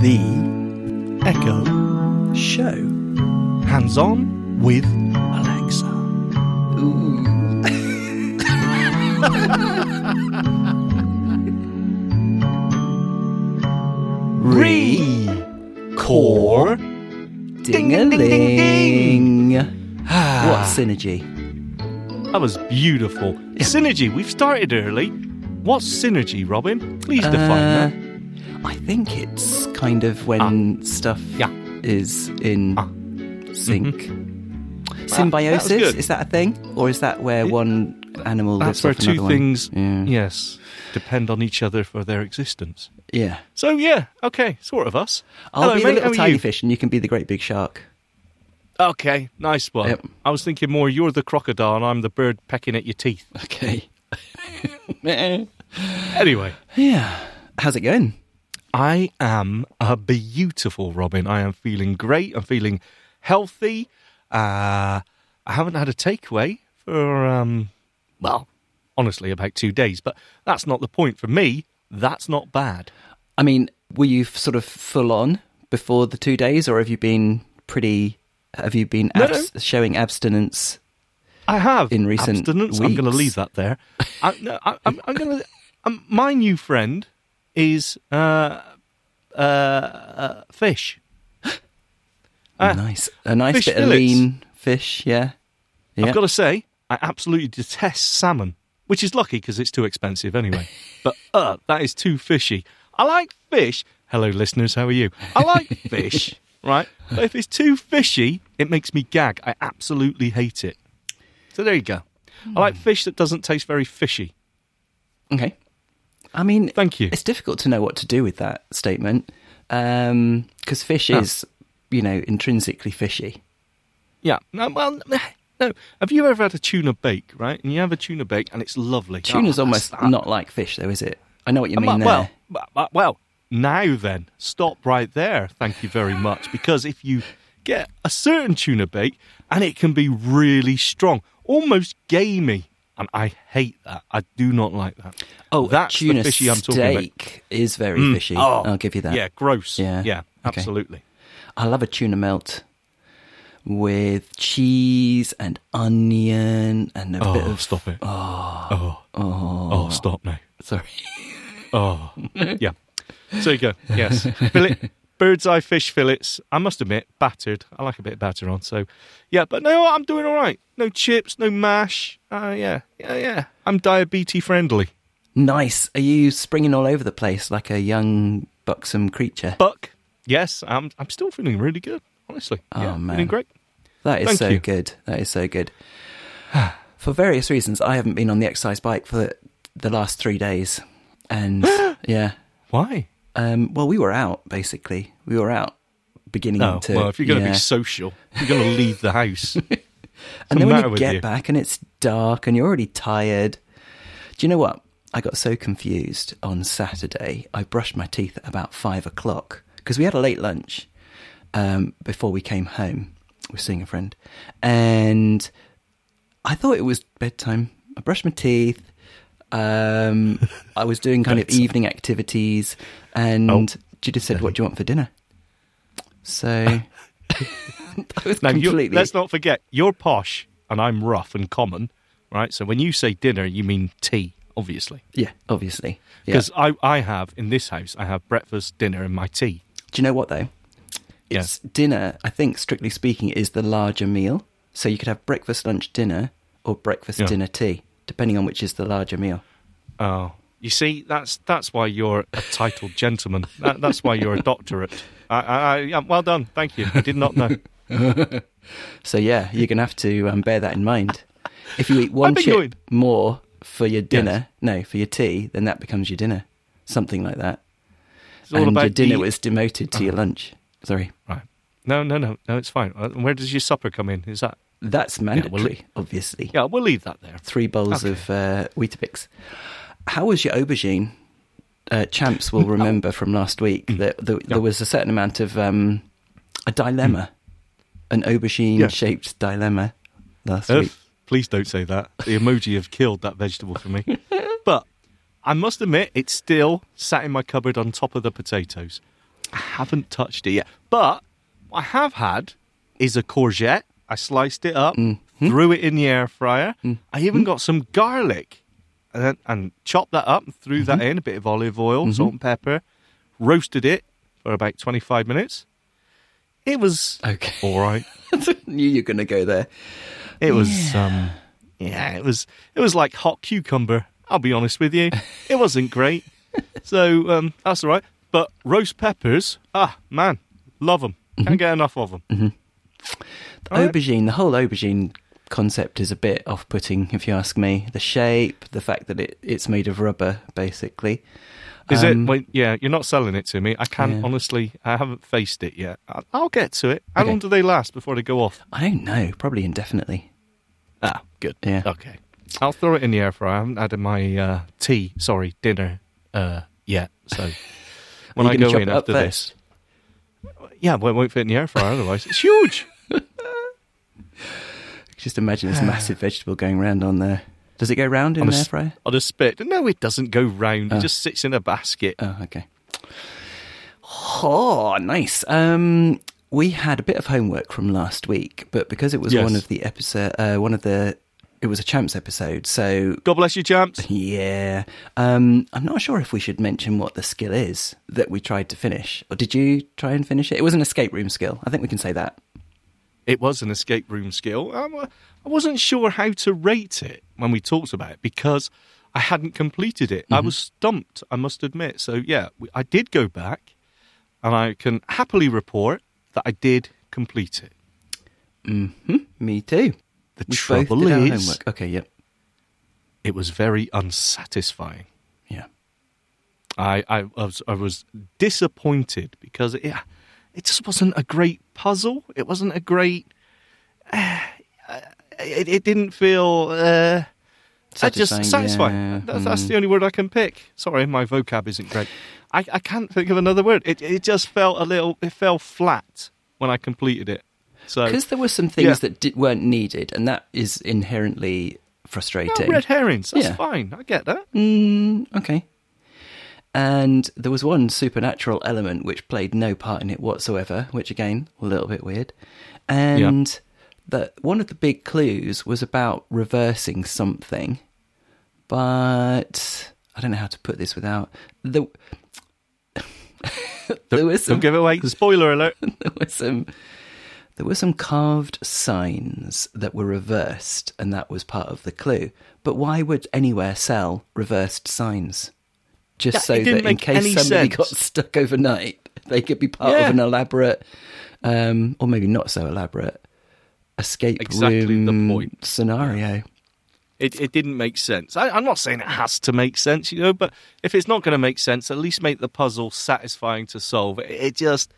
The Echo Show. Hands on with Alexa. Re core. Ding a ling. What Ah, synergy? that was beautiful. Synergy. We've started early. What's synergy, Robin? Please define Uh, that. I think it's kind of when stuff Yeah. is in Ah. sync. that was Symbiosis good. is that a thing, or is that where one animal lives That's where off another two one? things, Yeah. yes, depend on each other for their existence. Yeah. So yeah, okay, sort of us. I'll Hello, be mate, the little tiny you? fish, and you can be the great big shark. Okay, nice one. Yep. I was thinking more. You're the crocodile, and I'm the bird pecking at your teeth. Okay. Anyway, yeah. How's it going? I am a beautiful Robin. I am feeling great. I'm feeling healthy. Uh, I haven't had a takeaway for um, well, honestly, about two days. But that's not the point for me. That's not bad. I mean, were you sort of full on before the two days, or have you been pretty? Have you been No, abs- showing abstinence? I have In recent abstinence. I'm going to leave that there. I, no, I'm going to. My new friend is uh, uh, uh, fish. Ah, nice, a nice bit of lean fish. Yeah, yeah. I've got to say, I absolutely detest salmon, which is lucky because it's too expensive anyway. but uh, that is too fishy. I like fish. Hello, listeners. How are you? I like fish, right? But if it's too fishy, it makes me gag. I absolutely hate it. So there you go. I like fish that doesn't taste very fishy. okay. I mean, Thank you. it's difficult to know what to do with that statement because fish Ah. is, you know, intrinsically fishy. Yeah. No, well, no. Have you ever had a tuna bake, right? And you have a tuna bake and it's lovely. Tuna's Oh, almost that's- not like fish, though, is it? I know what you Uh, mean well, there. well, well, well, now then, stop right there. Thank you very much. Because if you get a certain tuna bake, and it can be really strong, almost gamey, and I hate that. I do not like that. oh, that's tuna the fishy I'm talking about. steak is very Mm. fishy. Oh, I'll give you that. Yeah, gross. Yeah. yeah, Okay. absolutely. I love a tuna melt with cheese and onion and a Oh, bit of. stop it. Oh, Oh, oh, stop now. sorry. Oh, yeah. So you go. Yes, fillet, bird's eye fish fillets. I must admit, battered. I like a bit of batter on. So, yeah. But no, I'm doing all right. No chips, no mash. Uh, yeah, yeah, yeah. I'm diabetes friendly. Nice. Are you springing all over the place like a young buxom creature? Buck. Yes, I'm. I'm still feeling really good. Honestly. Oh, yeah, man. feeling great. That is Thank so you. good. That is so good. for various reasons, I haven't been on the exercise bike for the, the last three days. And yeah, Why? Um, well, we were out basically. We were out beginning Oh, to. well, if you're going to yeah. be social, you're going to leave the house. and the then when you get you? back and it's dark and you're already tired. Do you know what? I got so confused on Saturday. I brushed my teeth at about five o'clock because we had a late lunch um, before we came home. We were seeing a friend, and I thought it was bedtime. I brushed my teeth. Um, I was doing kind of evening activities, and Oh. Judith said, "What do you want for dinner?" So I was Now, completely. let's not forget, you're posh and I'm rough and common, right? So when you say dinner, you mean tea, obviously. yeah, obviously. Yeah. Because I, I have, in this house, I have breakfast, dinner, and my tea. Do you know what though? Yeah. Dinner. I think, strictly speaking, is the larger meal. So you could have breakfast, lunch, dinner, or breakfast, Yeah. dinner, tea, depending on which is the larger meal. Oh. You see, that's that's why you're a titled gentleman. That, that's why you're a doctorate. I, I, I, well done. Thank you. I did not know. So yeah, you're gonna have to um, bear that in mind. If you eat one chip going- more for your dinner, no, for your tea, then that becomes your dinner, something like that. And your dinner the- was demoted to your lunch. Sorry, Right. No, no, no, no. It's fine. Uh, Where does your supper come in? Is that? That's well, mandatory, obviously. Yeah, we'll leave that there. three bowls Okay. of uh, Weetabix. How was your aubergine? Uh, champs will remember from last week Mm. that there, there was a certain amount of um, a dilemma, an Mm. Yeah. aubergine-shaped dilemma last Ugh, week. please don't say that. The emoji have killed that vegetable for me. but I must admit, it's still sat in my cupboard on top of the potatoes. I haven't touched it yet. But what I have had is a courgette. I sliced it up, Mm-hmm. threw it in the air fryer. I even got some garlic and, then- and chopped that up, and threw that Mm-hmm. in, a bit of olive oil, salt and pepper, roasted it for about 25 minutes. It was Okay. all right. Knew you were going to go there. It was um yeah, it was it was like hot cucumber. I'll be honest with you. It wasn't great. so um that's all right. But roast peppers, ah, man, love them. Can't get enough of them. The All right. aubergine, the whole aubergine concept is a bit off-putting, if you ask me. The shape, the fact that it, it's made of rubber, basically. Is Um, it? Wait, yeah, you're not selling it to me. I can't Yeah. honestly. I haven't faced it yet. I'll get to it. How Okay. long do they last before they go off? I don't know. Probably indefinitely. Ah, good. Yeah. Okay. I'll throw it in the air fryer. I haven't had my uh, tea, sorry, dinner uh, yet. So when I go in after this, yeah, well, it won't fit in the air fryer otherwise. It's huge. Just imagine this massive vegetable going round on there. Does it go round in On a air s- on a spit. No, it doesn't go round. Oh. It just sits in a basket. Oh, okay. Oh, nice. Um, we had a bit of homework from last week, but because it was Yes. one of the episode, uh, one of the, it was a champs episode, so God bless you, champs. yeah. Um, I'm not sure if we should mention what the skill is that we tried to finish, or did you try and finish it? It was an escape room skill. I think we can say that. It was an escape room skill. Um, I wasn't sure how to rate it when we talked about it because I hadn't completed it. I was stumped, I must admit. So, yeah, I did go back and I can happily report that I did complete it. hmm Me too. The We trouble both did our is. Okay. Yep. it was very unsatisfying. Yeah. I, I was I was disappointed because it it just wasn't a great puzzle. It wasn't a great. it, it didn't feel uh, Satisfying, just satisfying. yeah. That's, that's Mm. the only word I can pick. Sorry, my vocab isn't great. I, I can't think of another word. It it just felt a little. It fell flat when I completed it. So Because there were some things Yeah. that di- weren't needed, and that is inherently no, frustrating. red herrings. That's Yeah. fine. I get that. Mm, okay. And there was one supernatural element which played no part in it whatsoever, which again, a little bit weird. And that one of the big clues was about reversing something, but I don't know how to put this without the. there was some Don't give away. Spoiler alert. there were some there were some carved signs that were reversed and that was part of the clue but why would anywhere sell reversed signs just Yeah, so that in case somebody sense. got stuck overnight they could be part Yeah. of an elaborate um, or maybe not so elaborate escape Exactly the room point. scenario It it didn't make sense. I, I'm not saying it has to make sense, you know, but if it's not going to make sense, at least make the puzzle satisfying to solve. It, it just,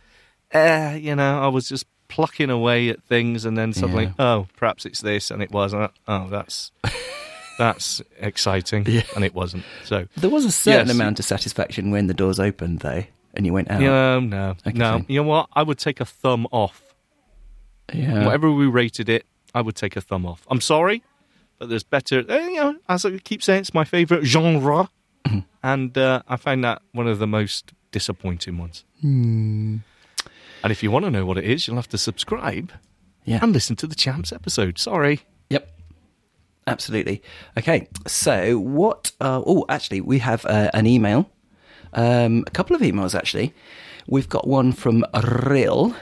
uh, you know, I was just plucking away at things, and then suddenly, Yeah. oh, perhaps it's this, and it wasn't. Oh, that's that's exciting, Yeah. and it wasn't. So, there was a certain Yes. amount of satisfaction when the doors opened though and you went out no, no, Okay, no. fine. You know what? I would take a thumb off. yeah Whatever we rated it, I would take a thumb off. I'm sorry, but there's better. uh, You know, as I keep saying, it's my favourite genre, and uh, I find that one of the most disappointing ones. And if you want to know what it is, you'll have to subscribe yeah and listen to the Champs episode. Sorry. Absolutely. Okay. So, what? Uh, oh, actually, we have uh, an email. Um, a couple of emails, actually. We've got one from Ril.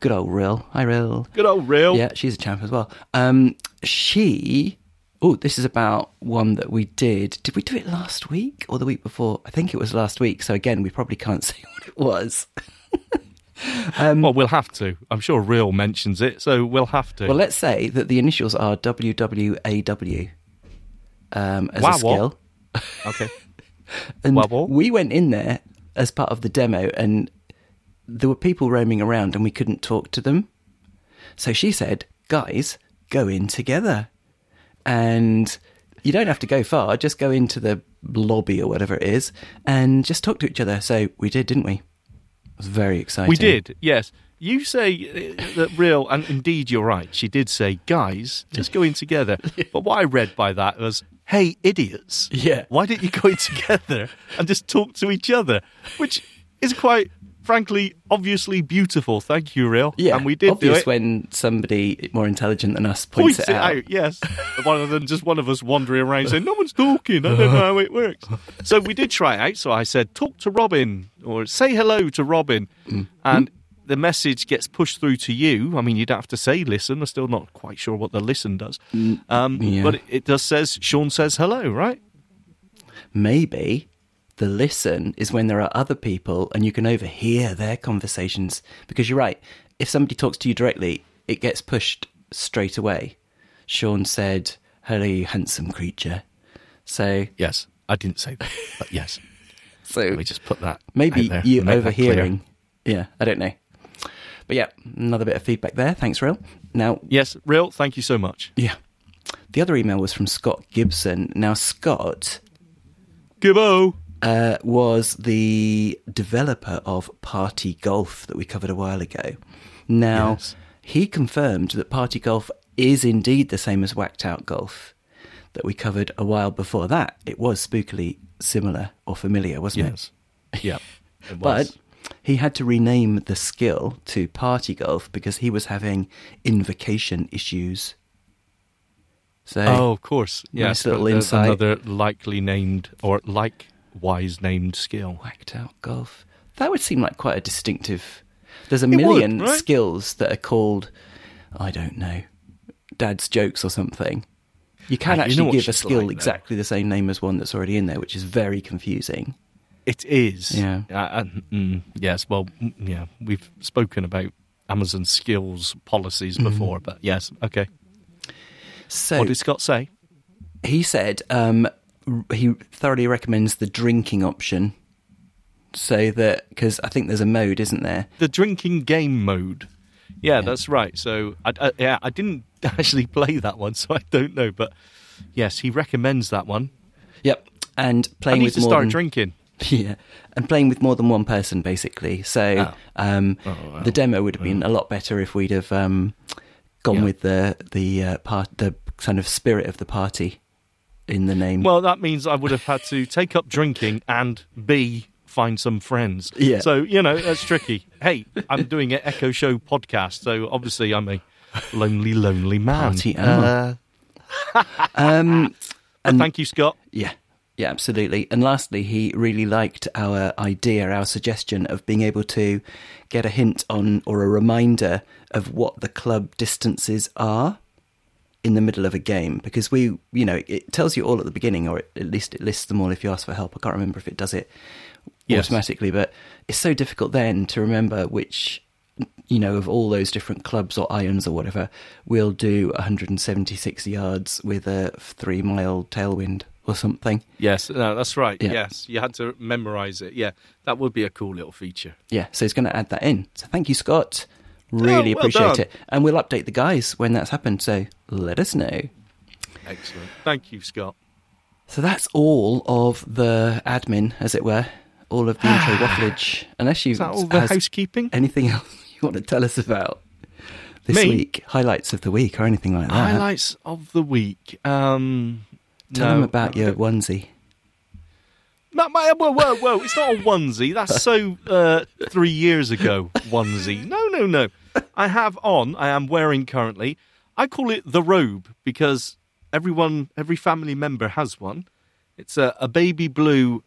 Good old Ril. Hi, Ril. Good old real. Yeah, she's a champ as well. Um, she. Oh, this is about one that we did. Did we do it last week or the week before? I think it was last week. So again, we probably can't say what it was. Well, we'll have to. I'm sure Real mentions it, so we'll have to. Well, let's say that the initials are WWAW um, as Wow, a skill. okay. And Wobble. we went in there as part of the demo, and there were people roaming around, and we couldn't talk to them. So she said, "Guys, go in together." And you don't have to go far; just go into the lobby or whatever it is, and just talk to each other. So we did, didn't we? Was very exciting. We did, yes. You say uh, that real, and indeed you're right. She did say, guys, just go in together. But what I read by that was, hey, idiots. Yeah. Why didn't you go in together and just talk to each other? Which is quite frankly, obviously beautiful. Thank you, Real. Yeah, and we did obvious do it. when somebody more intelligent than us points, Points it out. yes. Rather than just one of us wandering around saying, no one's talking, I don't know how it works. So we did try it out. So I said, talk to Robin or say hello to Robin. Mm-hmm. And the message gets pushed through to you. I mean, you don't have to say listen. I'm still not quite sure what the listen does. Um, yeah. But it, it does says, Sean says hello, right? Maybe the listen is when there are other people and you can overhear their conversations. Because you're right, if somebody talks to you directly, it gets pushed straight away. Sean said, Hello, you handsome creature. So, Yes. I didn't say that, but yes. so Let me just put that. maybe out there, you make that clear. overhearing. Yeah, I don't know. But yeah, another bit of feedback there. Thanks, Real. Now, Yes, real. Thank you so much. yeah. The other email was from Scott Gibson. Now, Scott Gibbo. Uh, was the developer of Party Golf that we covered a while ago. Now, Yes. he confirmed that Party Golf is indeed the same as Whacked Out Golf that we covered a while before that. It was spookily similar or familiar, wasn't it? Yes. Yeah. It? But he had to rename the skill to Party Golf because he was having invocation issues. So, Oh, of course. Nice Yes, little but, uh, insight. Another likely named or likewise named skill. whacked out golf. That would seem like quite a distinctive. There's a would, million right? skills that are called, I don't know, dad's jokes or something. You can Ah, you know actually give a skill like, exactly the same name as one that's already in there, which is very confusing. It is. Yeah. Uh, uh, mm, yes. Well, mm, yeah. We've spoken about Amazon skills policies Mm-hmm. before, but yes. Okay. So what did Scott say? he said um, he thoroughly recommends the drinking option, so that because I think there's a mode, isn't there? The drinking game mode. Yeah, that's right. So, I, I, yeah, I didn't actually play that one, so I don't know. But yes, he recommends that one. Yep. And I playing need with to more start than, drinking. Yeah, and playing with more than one person, basically. So Oh. um, Oh, wow. the demo would have been a lot better if we'd have um, gone Yeah. with the the uh, part, the kind of spirit of the party in the name. Well, that means I would have had to take up drinking and B find some friends. Yeah. So you know that's tricky. Hey, I'm doing an Echo Show podcast, so obviously I'm a lonely, lonely man. Party. Uh, um, but thank you, Scott. yeah, yeah, absolutely. And lastly, he really liked our idea, our suggestion of being able to get a hint on or a reminder of what the club distances are. In the middle of a game because we, you know, it tells you all at the beginning, or at least it lists them all if you ask for help. I can't remember if it does it Yes. automatically, but it's so difficult then to remember which, you know, of all those different clubs or irons or whatever, we'll do 176 yards with a three mile tailwind or something. Yes, no, that's right. Yeah. Yes, you had to memorize it. Yeah, that would be a cool little feature. Yeah, so he's going to add that in. So thank you, Scott. Really Oh, well appreciate done. it. And we'll update the guys when that's happened. So let us know. Excellent. Thank you, Scott. So that's all of the admin, as it were, all of the intro wafflage. Unless you Is that all the housekeeping? anything else you want to tell us about this Me? week, highlights of the week, or anything like that. Highlights of the week. Um, Tell no, them about your no. onesie. Ma- ma- Whoa, whoa, whoa! It's not a onesie. That's so uh, three years ago. Onesie. No, no, no. I have on. I am wearing currently. I call it the robe because everyone, every family member has one. It's a, a baby blue.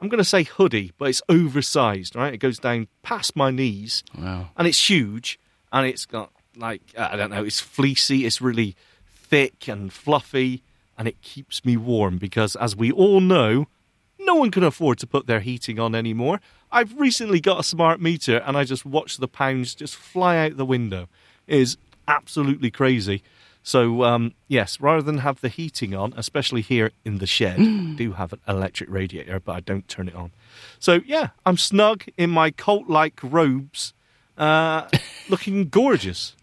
I'm going to say hoodie, but it's oversized. Right, it goes down past my knees, Wow. and it's huge, and it's got like I don't know. It's fleecy. It's really thick and fluffy, and it keeps me warm because, as we all know, no one can afford to put their heating on anymore. I've recently got a smart meter and I just watch the pounds just fly out the window. It is absolutely crazy. So, um, yes, rather than have the heating on, especially here in the shed, I do have an electric radiator, but I don't turn it on. So, yeah, I'm snug in my cult like robes, uh, looking gorgeous.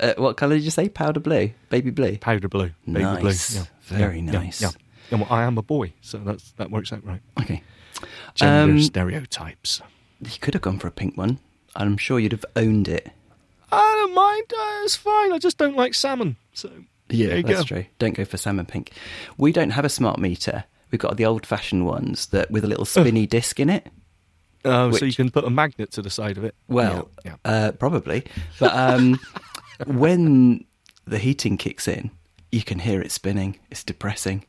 Uh, what colour did you say? Powder blue? Baby blue? Powder blue. Baby Nice. blue. Very yeah, nice. Yeah, yeah. well, I am a boy, so that's, that works out right. Okay. Gender Um, stereotypes. You could have gone for a pink one. I'm sure you'd have owned it. I don't mind. Uh, it's fine. I just don't like salmon. So Yeah, there you that's go. true. Don't go for salmon pink. We don't have a smart meter. We've got the old fashioned ones that with a little spinny disc in it. Oh, so Which- you can put a magnet to the side of it. Well, yeah. Uh, probably. But um, when the heating kicks in, you can hear it spinning. It's depressing.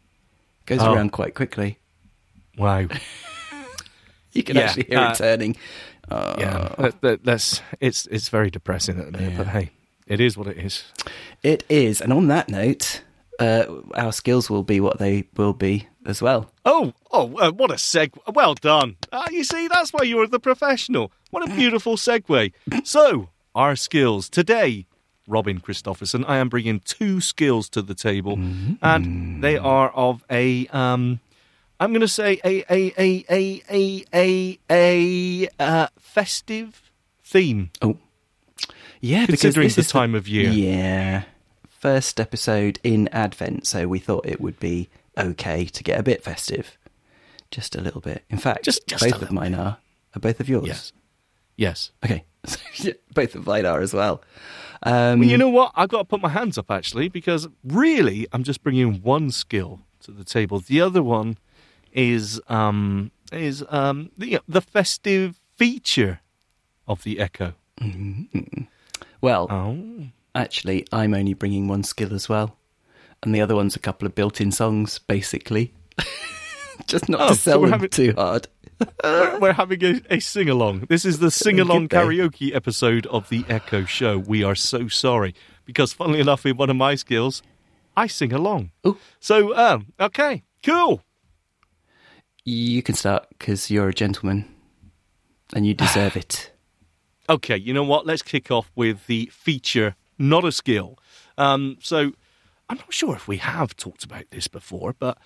Goes Oh. around quite quickly. Wow. You can Yeah, actually hear uh, it turning. Uh, yeah, that, that, that's it's it's very depressing at the minute. But hey, it is what it is. It is. And on that note, uh, our skills will be what they will be as well. Oh, oh, uh, what a seg! Well done. Uh, you see, that's why you're the professional. What a beautiful segue. So, our skills today, Robin Christopherson. I am bringing two skills to the table, and they are of a um. I'm going to say a a a a a a a uh, festive theme. Oh, yeah, because Considering the time of year. Yeah, first episode in Advent, so we thought it would be okay to get a bit festive, just a little bit. In fact, Just- just both of mine are. Are both of yours? Yes, yes. Okay, both of mine are as well. Um, Well, you know what? I've got to put my hands up actually because really, I'm just bringing one skill to the table. The other one is um, is um, the, the festive feature of the Echo. well, Oh, actually, I'm only bringing one skill as well, and the other one's a couple of built-in songs, basically. just not Oh, to sell we're them having- too hard. We're, we're having a, a sing along. This is the sing along karaoke episode of the Echo Show. We are so sorry because, funnily enough, in one of my skills, I sing along. Ooh. So, um, okay, cool. You can start because you're a gentleman, and you deserve it. Okay, you know what? Let's kick off with the feature, not a skill. Um, so, I'm not sure if we have talked about this before, but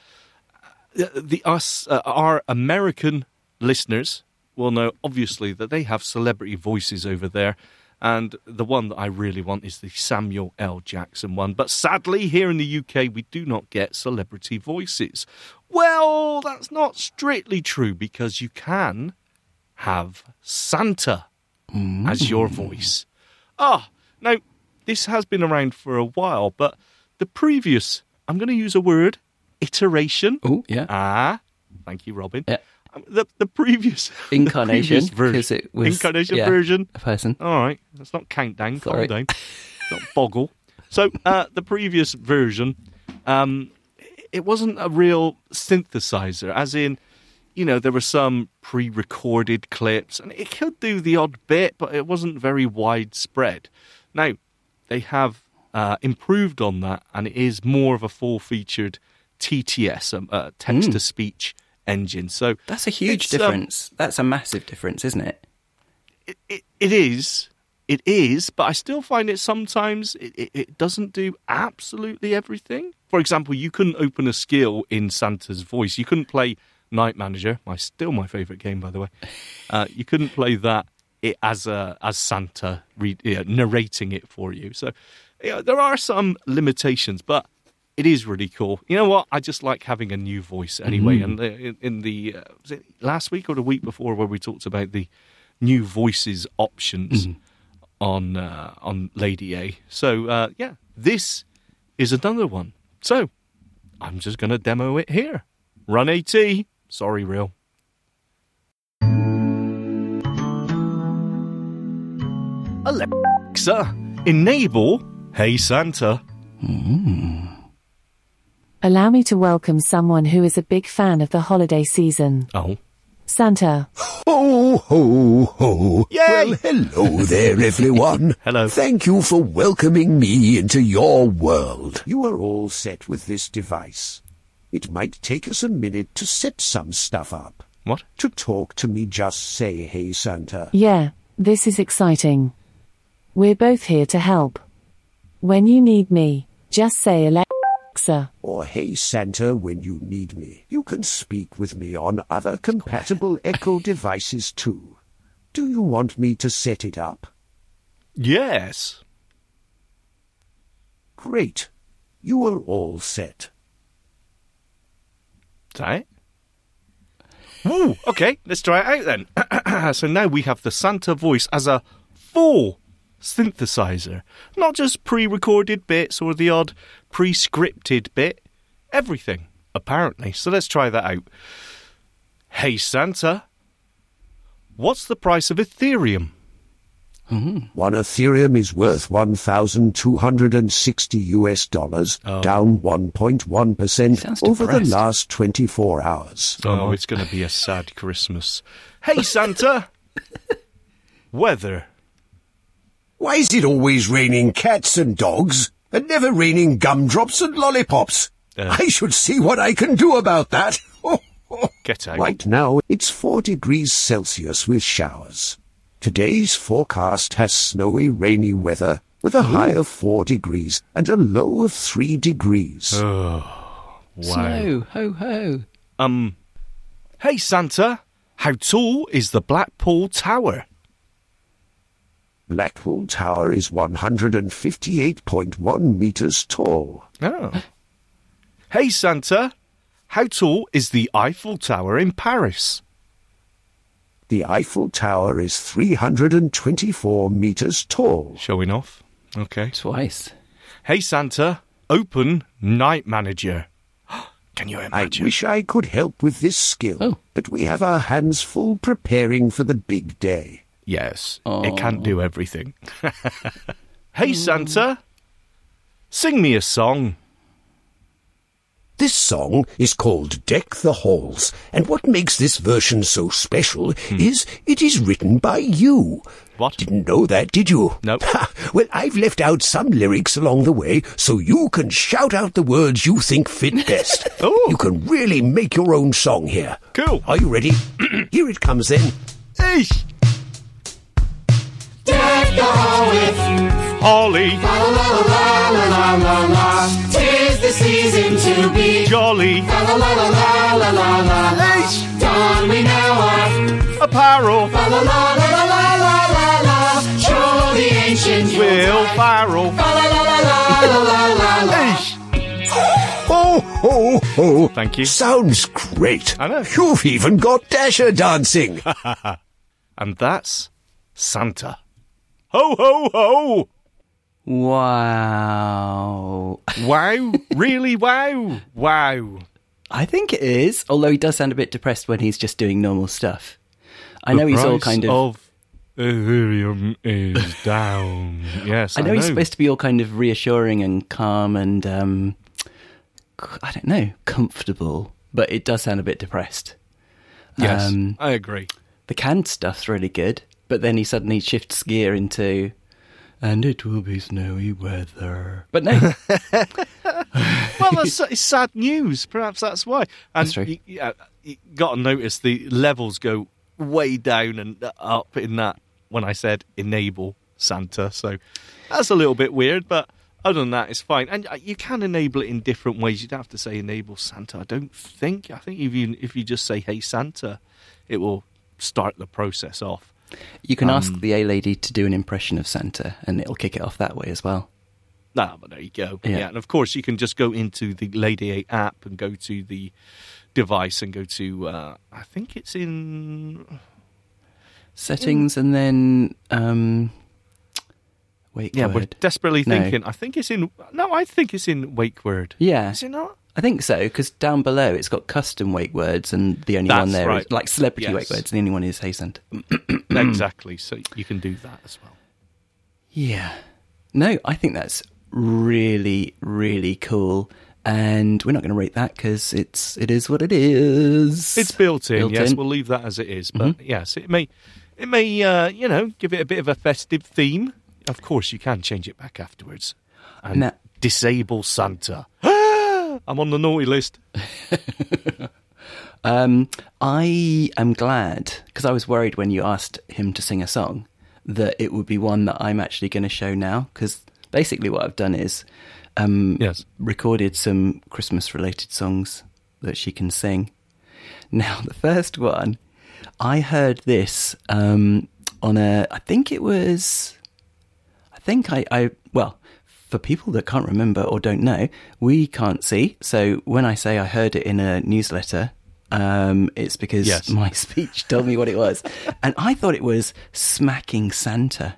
uh, the us, uh, our American listeners will know obviously that they have celebrity voices over there, and the one that I really want is the Samuel L. Jackson one. But sadly, here in the UK, we do not get celebrity voices. Well, that's not strictly true because you can have Santa as your voice. Ah, now this has been around for a while, but the previous, I'm going to use a word, iteration. Oh, yeah. Ah, thank you, Robin. Yeah. Um, the the previous Incarnation, previous version, it was- incarnation yeah. version. A person. All right, that's not countdown. Sorry. Down. not boggle. So uh, the previous version, um, it wasn't a real synthesizer, as in, you know, there were some pre-recorded clips, and it could do the odd bit, but it wasn't very widespread. Now they have uh, improved on that, and it is more of a full-featured TTS, um, uh, text-to-speech engine. So That's a huge um, difference. That's a massive difference, isn't it? it, it, it is it is but i still find it sometimes it, it, it doesn't do absolutely everything for example you couldn't open a skill in santa's voice you couldn't play night manager my still my favorite game by the way uh, you couldn't play that it as a as santa yeah, narrating it for you so yeah, there are some limitations but it is really cool. You know what? I just like having a new voice anyway. And uh, in, in the uh, was it last week or the week before, where we talked about the new voices options on uh, on Lady A. So uh, yeah, this is another one. So I'm just going to demo it here. Run AT. Sorry, real. Alexa, enable Hey Santa. Allow me to welcome someone who is a big fan of the holiday season. Oh, Santa. Ho, ho, ho. Yay! Well, hello there, everyone. Hello. Thank you for welcoming me into your world. You are all set with this device. It might take us a minute to set some stuff up. what? To talk to me, just say, Hey Santa. Yeah, this is exciting. We're both here to help. When you need me, just say Alexa. Or Hey Santa when you need me. You can speak with me on other compatible Echo devices too. Do you want me to set it up? Yes. Great. You are all set. Is that it? Ooh, okay, let's try it out then. so now we have the Santa voice as a full synthesizer, not just pre recorded bits or the odd pre scripted bit, everything, apparently. So let's try that out. Hey Santa, What's the price of Ethereum? Mm-hmm. One Ethereum is worth 1,260 US dollars, oh. down 1.1% over the last 24 hours. Oh, uh-huh. it's going to be a sad Christmas. Hey, Santa! Weather. Why is it always raining cats and dogs, and never raining gumdrops and lollipops? Uh. I should see what I can do about that. Get out. Right now, it's 4 degrees Celsius with showers. Today's forecast has snowy, rainy weather with a high of 4 degrees and a low of 3 degrees. Oh, Wow. Snow, ho ho. Um, hey, Santa! How tall is the Blackpool Tower? Blackpool Tower is 158.1 meters tall. Oh. Hey, Santa! How tall is the Eiffel Tower in Paris? The Eiffel Tower is 324 meters tall. Showing off. Okay. Twice. Hey, Santa! Open Night Manager. Can you imagine? I imagine? wish I could help with this skill, Oh. but we have our hands full preparing for the big day. Yes, it can't do oh. everything. hey, Santa! Sing me a song. This song is called Deck the Halls, and what makes this version so special hmm. is it is written by you. What? Didn't know that, did you? Nope. Well, I've left out some lyrics along the way so you can shout out the words you think fit best. Oh. You can really make your own song here. Cool. Are you ready? here it comes then. Eesh! Holly, Tis the season to be jolly, la la la la la la la la. Don we now are apparel, la la la la la la la la. Show the ancient Will Ferrell. la la la la la la la la. Eesh! Ho, ho, ho. Thank you. Sounds great. I know. You've even got Dasher dancing. And that's Santa. Ho, ho, ho! Wow. Wow, really wow, wow. I think it is, although he does sound a bit depressed when he's just doing normal stuff. I know he's all kind of. of Ethereum is down. Yes, I know he's supposed to be all kind of reassuring and calm and um, I don't know, comfortable, but it does sound a bit depressed. Yes, Um, I agree. the canned stuff's really good, but then he suddenly shifts gear into and it will be snowy weather. But no, Well, that's it's sad news. Perhaps that's why. And That's true. You, yeah, you got to notice the levels go way down and up in that when I said enable Santa. So that's a little bit weird, but other than that, it's fine. And uh, you can enable it in different ways. You don't have to say enable Santa. I don't think. I think if you if you just say Hey Santa, it will start the process off. You can ask Um, the A lady to do an impression of Santa and it'll kick it off that way as well. Ah, but there you go. Yeah. Yeah. and of course you can just go into the Lady A app and go to the device and go to. Uh, I think it's in. Settings and then um, wait, Yeah, we're word. desperately No. thinking. I think it's in. No, I think it's in Wake Word. Yeah, Is it not? I think so because down below it's got custom wake words, and the only one That's there is right. like celebrity Yes. wake words, and the only one is Hey Santa. exactly. So you can do that as well. Yeah, no, I think that's really, really cool, and we're not going to rate that because it's it is what it is. It's built in. Built yes, in. we'll leave that as it is. But yes, it may, it may, uh, you know, give it a bit of a festive theme. Of course, you can change it back afterwards and Now- disable Santa. I'm on the naughty list. Um, I am glad because I was worried when you asked him to sing a song that it would be one that I'm actually going to show now because basically what I've done is um, Yes. recorded some Christmas related songs that she can sing. Now, the first one, I heard this um, on a, I think it was, I think I, I, well, for people that can't remember or don't know, we can't see. So when I say I heard it in a newsletter, um, it's because Yes. my speech told me what it was. and I thought it was Smacking Santa.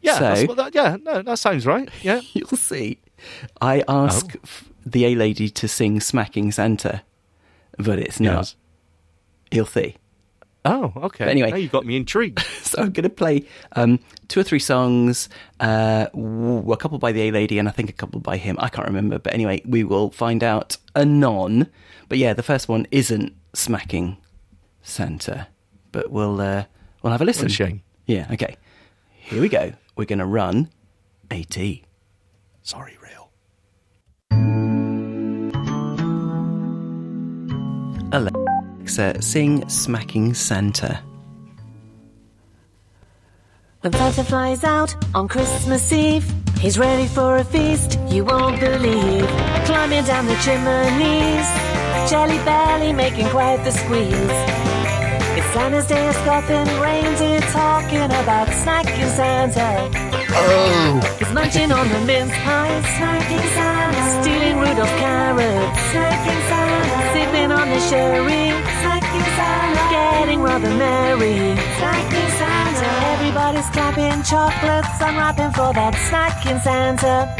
Yeah, that's So- what that, yeah, no, that sounds right. Yeah. You'll see. I ask Oh. f- the A lady to sing Smacking Santa, but it's not. Yes. You'll see. Oh, okay. But anyway. now you got me intrigued. So I'm going to play um, two or three songs, uh, a couple by the A Lady and I think a couple by him. I can't remember, but anyway, we will find out anon. But yeah, the first one isn't smacking Santa, but we'll uh, we'll have a listen. What a shame. Yeah. Okay. Here we go. We're going to run AT. Sorry, real. Alexa, sing "Smacking Santa." When butterfly's out on Christmas Eve, he's ready for a feast you won't believe. Climbing down the chimneys, jelly belly making quite the squeeze. It's Santa's day of scoffing reindeer talking about snacking Santa. Oh! He's munching on the mince pies, snacking Santa. Stealing Rudolph's carrots, snacking Santa. Sipping on the sherry, snacking Santa. Getting rather merry, snacking Santa. Everybody's clapping chocolates, unwrapping for that snacking Santa.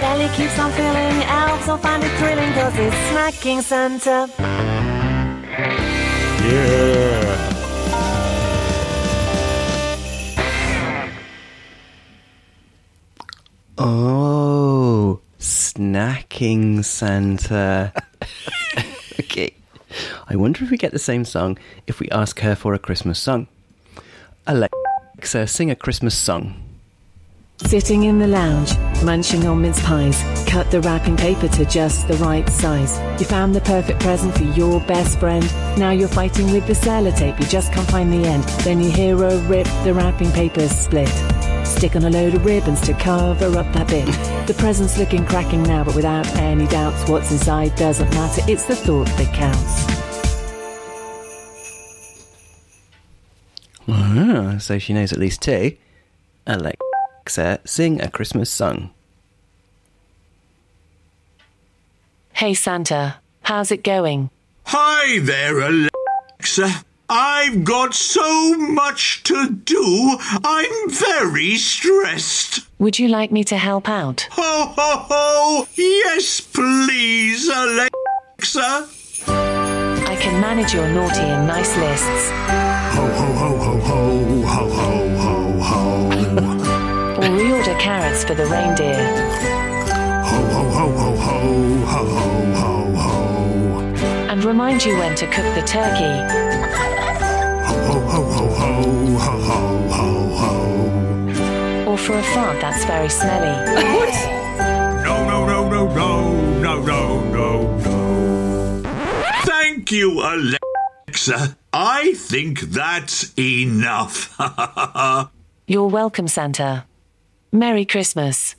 Belly keeps on filling, elves will find it thrilling cause it's snacking Santa. Oh, snacking Santa. okay. I wonder if we get the same song if we ask her for a Christmas song. Alexa, sing a Christmas song. Sitting in the lounge, munching on mince pies, cut the wrapping paper to just the right size. You found the perfect present for your best friend. Now you're fighting with the sellotape, you just can't find the end. Then you hear a rip, the wrapping paper's split. Stick on a load of ribbons to cover up that bit. The present's looking cracking now, but without any doubts, what's inside doesn't matter. It's the thought that counts. Ah, so she knows at least two. Alexa, sing a Christmas song. Hey Santa, how's it going? Hi there, Alexa. I've got so much to do, I'm very stressed. Would you like me to help out? Ho, ho, ho! Yes, please, Alexa. I can manage your naughty and nice lists. Ho, ho, ho, ho, ho, ho, ho, ho, ho. Or reorder carrots for the reindeer. Ho, ho, ho, ho, ho, ho, ho, ho, ho. And remind you when to cook the turkey. Ho, ho, ho, ho, ho, ho, ho, ho. Or for a fart that's very smelly. No, no, no, no, no, no, no, no, no. Thank you, Alexa. I think that's enough. You're welcome, Santa. Merry Christmas.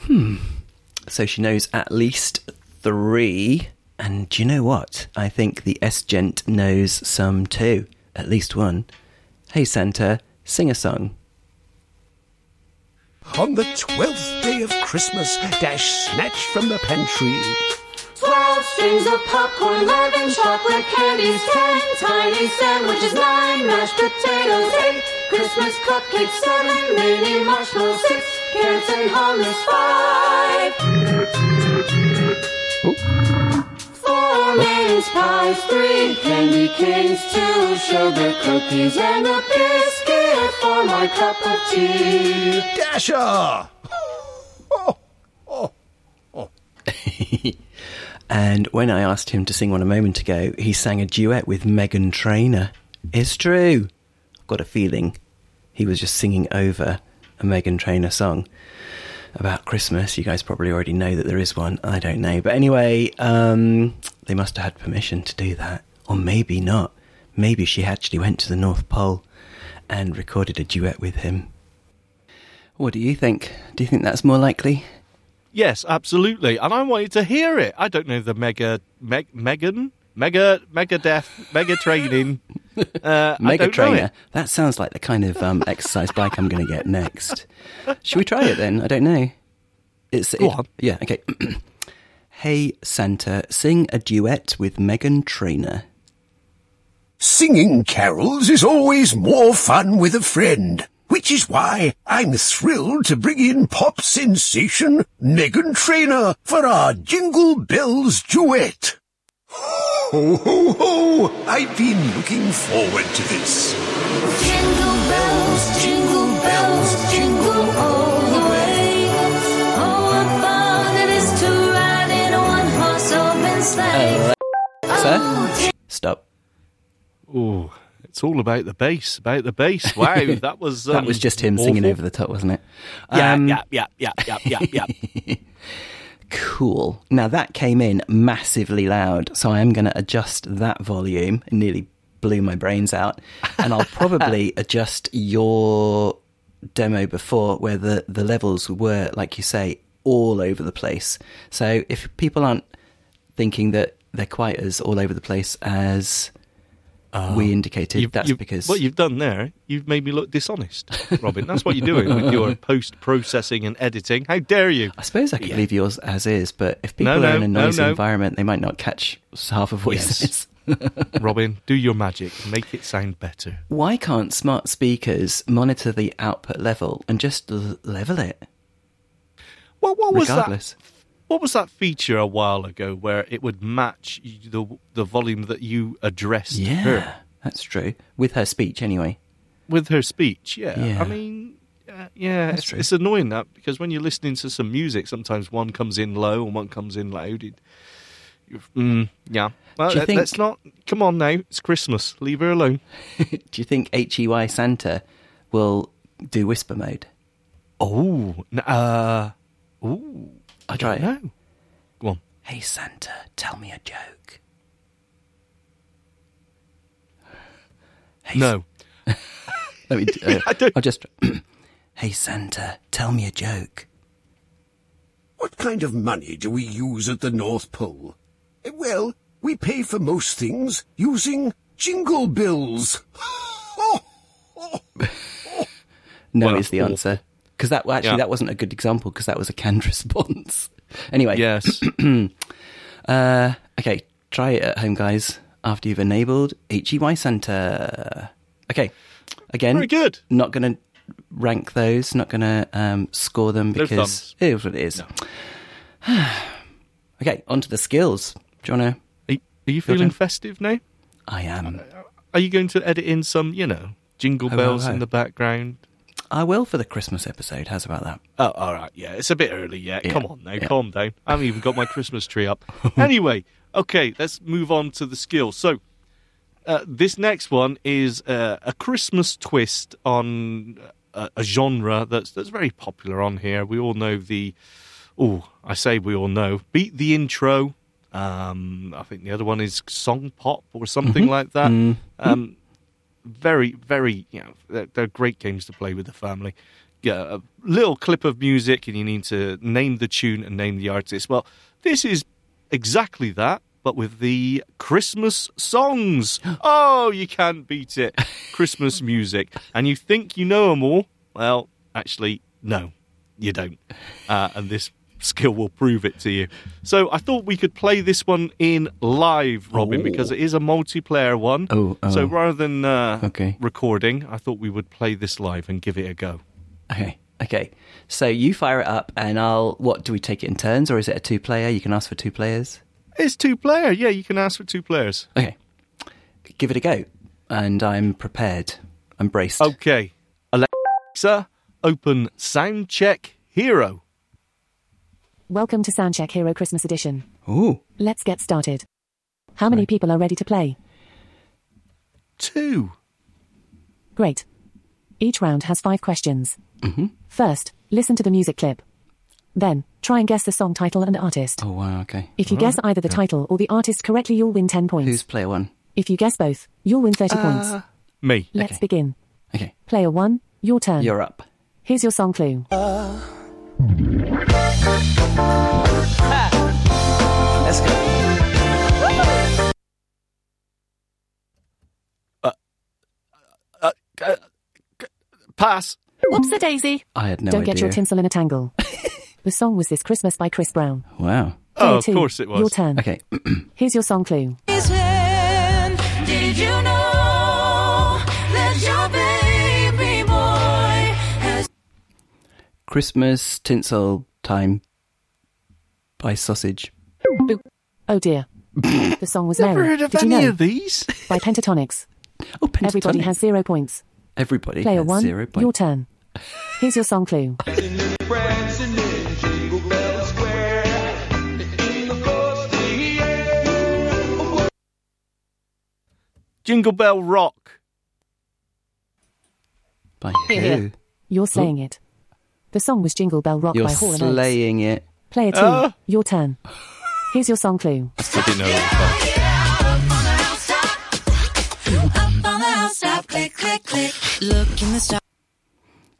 Hmm. So she knows at least three. And do you know what? I think the S gent knows some too. At least one. Hey Santa, sing a song. On the twelfth day of Christmas, dash snatch from the pantry. Twelve strings of popcorn, eleven chocolate candies, ten tiny sandwiches, nine mashed potatoes, eight Christmas cupcakes, seven mini marshmallows, six carrots and hummus, five. Four mince pies, three candy canes, two sugar cookies, and a biscuit for my cup of tea. Dasher! And when I asked him to sing one a moment ago, he sang a duet with Meghan Trainor. It's true. I've got a feeling he was just singing over a Meghan Trainor song about Christmas. You guys probably already know that there is one. I don't know. But anyway, um, they must have had permission to do that. Or maybe not. Maybe she actually went to the North Pole and recorded a duet with him. What do you think? Do you think that's more likely? Yes, absolutely. And I wanted to hear it. I don't know the mega, meg, Megan, mega, mega death, mega training. Uh, I Mega don't know trainer. it. That sounds like the kind of um, exercise bike I'm going to get next. Should we try it then? I don't know. It's Go it- on. Yeah. Okay. hey Santa, sing a duet with Meghan Trainor. Singing carols is always more fun with a friend, which is why I'm thrilled to bring in pop sensation Meghan Trainor for our Jingle Bells duet. Ho, ho, ho! I've been looking forward to this. Jingle bells, jingle bells, jingle all the way. Oh, what fun it is to ride in a one-horse open sleigh. Sir? Stop. Oh, it's all about the bass, about the bass. Wow, that was um, that was just him singing over the top, wasn't it? Yeah, Um, yeah, yeah, yeah, yeah, yeah, yeah. Cool. Now that came in massively loud, so I am going to adjust that volume. It nearly blew my brains out, and I'll probably adjust your demo before, where the the levels were, like you say, all over the place. So if people aren't thinking that they're quite as all over the place as Um, we indicated, You've- that's you've- because what you've done there, you've made me look dishonest, Robin. That's what you're doing with your post processing and editing. How dare you? I suppose I could Yeah. leave yours as is, but if people No, are no, in a noisy no. environment, they might not catch half of what he Yes. says. Robin, do your magic. Make it sound better. Why can't smart speakers monitor the output level and just l- level it? Well, what was regardless. that? What was that feature a while ago where it would match the the volume that you addressed Yeah, her that's true. With her speech, anyway. with her speech? Yeah, Yeah. I mean, uh, yeah, it's, it's annoying that because when you're listening to some music, sometimes one comes in low and one comes in loud. It, mm, yeah, well, let- think- let's not. Come on now, it's Christmas. Leave her alone. Do you think HEY Santa will do whisper mode? Oh, uh, ooh, I'll try it. no. Go on. Hey Santa, tell me a joke. Hey, No. Let me. Uh, I don't- I'll just. hey Santa, tell me a joke. What kind of money do we use at the North Pole? Eh, Well, we pay for most things using jingle bills. No Well, is the awful. answer. Because that well, actually Yeah. that wasn't a good example because that was a canned response. anyway, Yes. Uh, okay, try it at home, guys. After you've enabled HEY Santa. Okay, again, Very good. Not going to rank those. Not going to um, score them because it is what it is. okay, on to the skills. Do you want to? Are, are you feeling festive now? I am. Are you going to edit in some, you know, jingle ho, bells ho. in the background? I will for the Christmas episode. How's about that? Oh, all right. Yeah, it's a bit early yet. Yeah, Come on now, yeah. calm down. I haven't even got my Christmas tree up. anyway, okay, let's move on to the skills. So, uh, this next one is uh, a Christmas twist on a, a genre that's that's very popular on here. We all know the. Oh, I say we all know. Beat the intro. Um, I think the other one is song pop or something like that. Um, very, very, you know, they're, they're great games to play with the family. Yeah, a little clip of music, and you need to name the tune and name the artist. Well, this is exactly that, but with the Christmas songs. Oh, you can't beat it. Christmas music. And you think you know them all. Well, actually, no, you don't. Uh, and this skill will prove it to you. So I thought we could play this one in live, Robin, Oh. because it is a multiplayer one. Oh, oh. So rather than uh, Okay. recording, I thought we would play this live and give it a go. Okay. Okay. So you fire it up, and I'll. What do we take it in turns, or is it a two-player? You can ask for two players. It's two player. Yeah, you can ask for two players. Okay. Give it a go, and I'm prepared. I'm braced. Okay. Alexa, open Sound Check Hero. Welcome to Soundcheck Hero Christmas Edition. Ooh. Let's get started. How many people are ready to play? Two. Great. Each round has five questions. Mm-hmm. First, listen to the music clip. Then, try and guess the song title and artist. Oh wow. Okay. If you guess either the title or the artist correctly, you'll win 10 points. Who's player one? If you guess both, you'll win 30 uh, points. Me. Let's okay. begin. Okay. Player 1, your turn. You're up. Here's your song clue. Uh, Let's go. Uh, uh, pass. Whoops a daisy. I had no Don't idea. get your tinsel in a tangle. the song was This Christmas by Chris Brown. Wow. Player Oh, of two, course it was. Your turn. Okay. Here's your song clue. Christmas tinsel time by sausage. Oh dear. The song was Never Mary. heard of Did you any know? of these. By Pentatonix. Oh, pentatonic. Everybody has zero points. Everybody Player has one, zero points. your turn. Here's your song clue. Jingle Bell Rock. By Here, who? You're slaying it. The song was Jingle Bell Rock You're by Hall and Oates. slaying it. Player two, Ah. your turn. Here's your song clue. I didn't know that.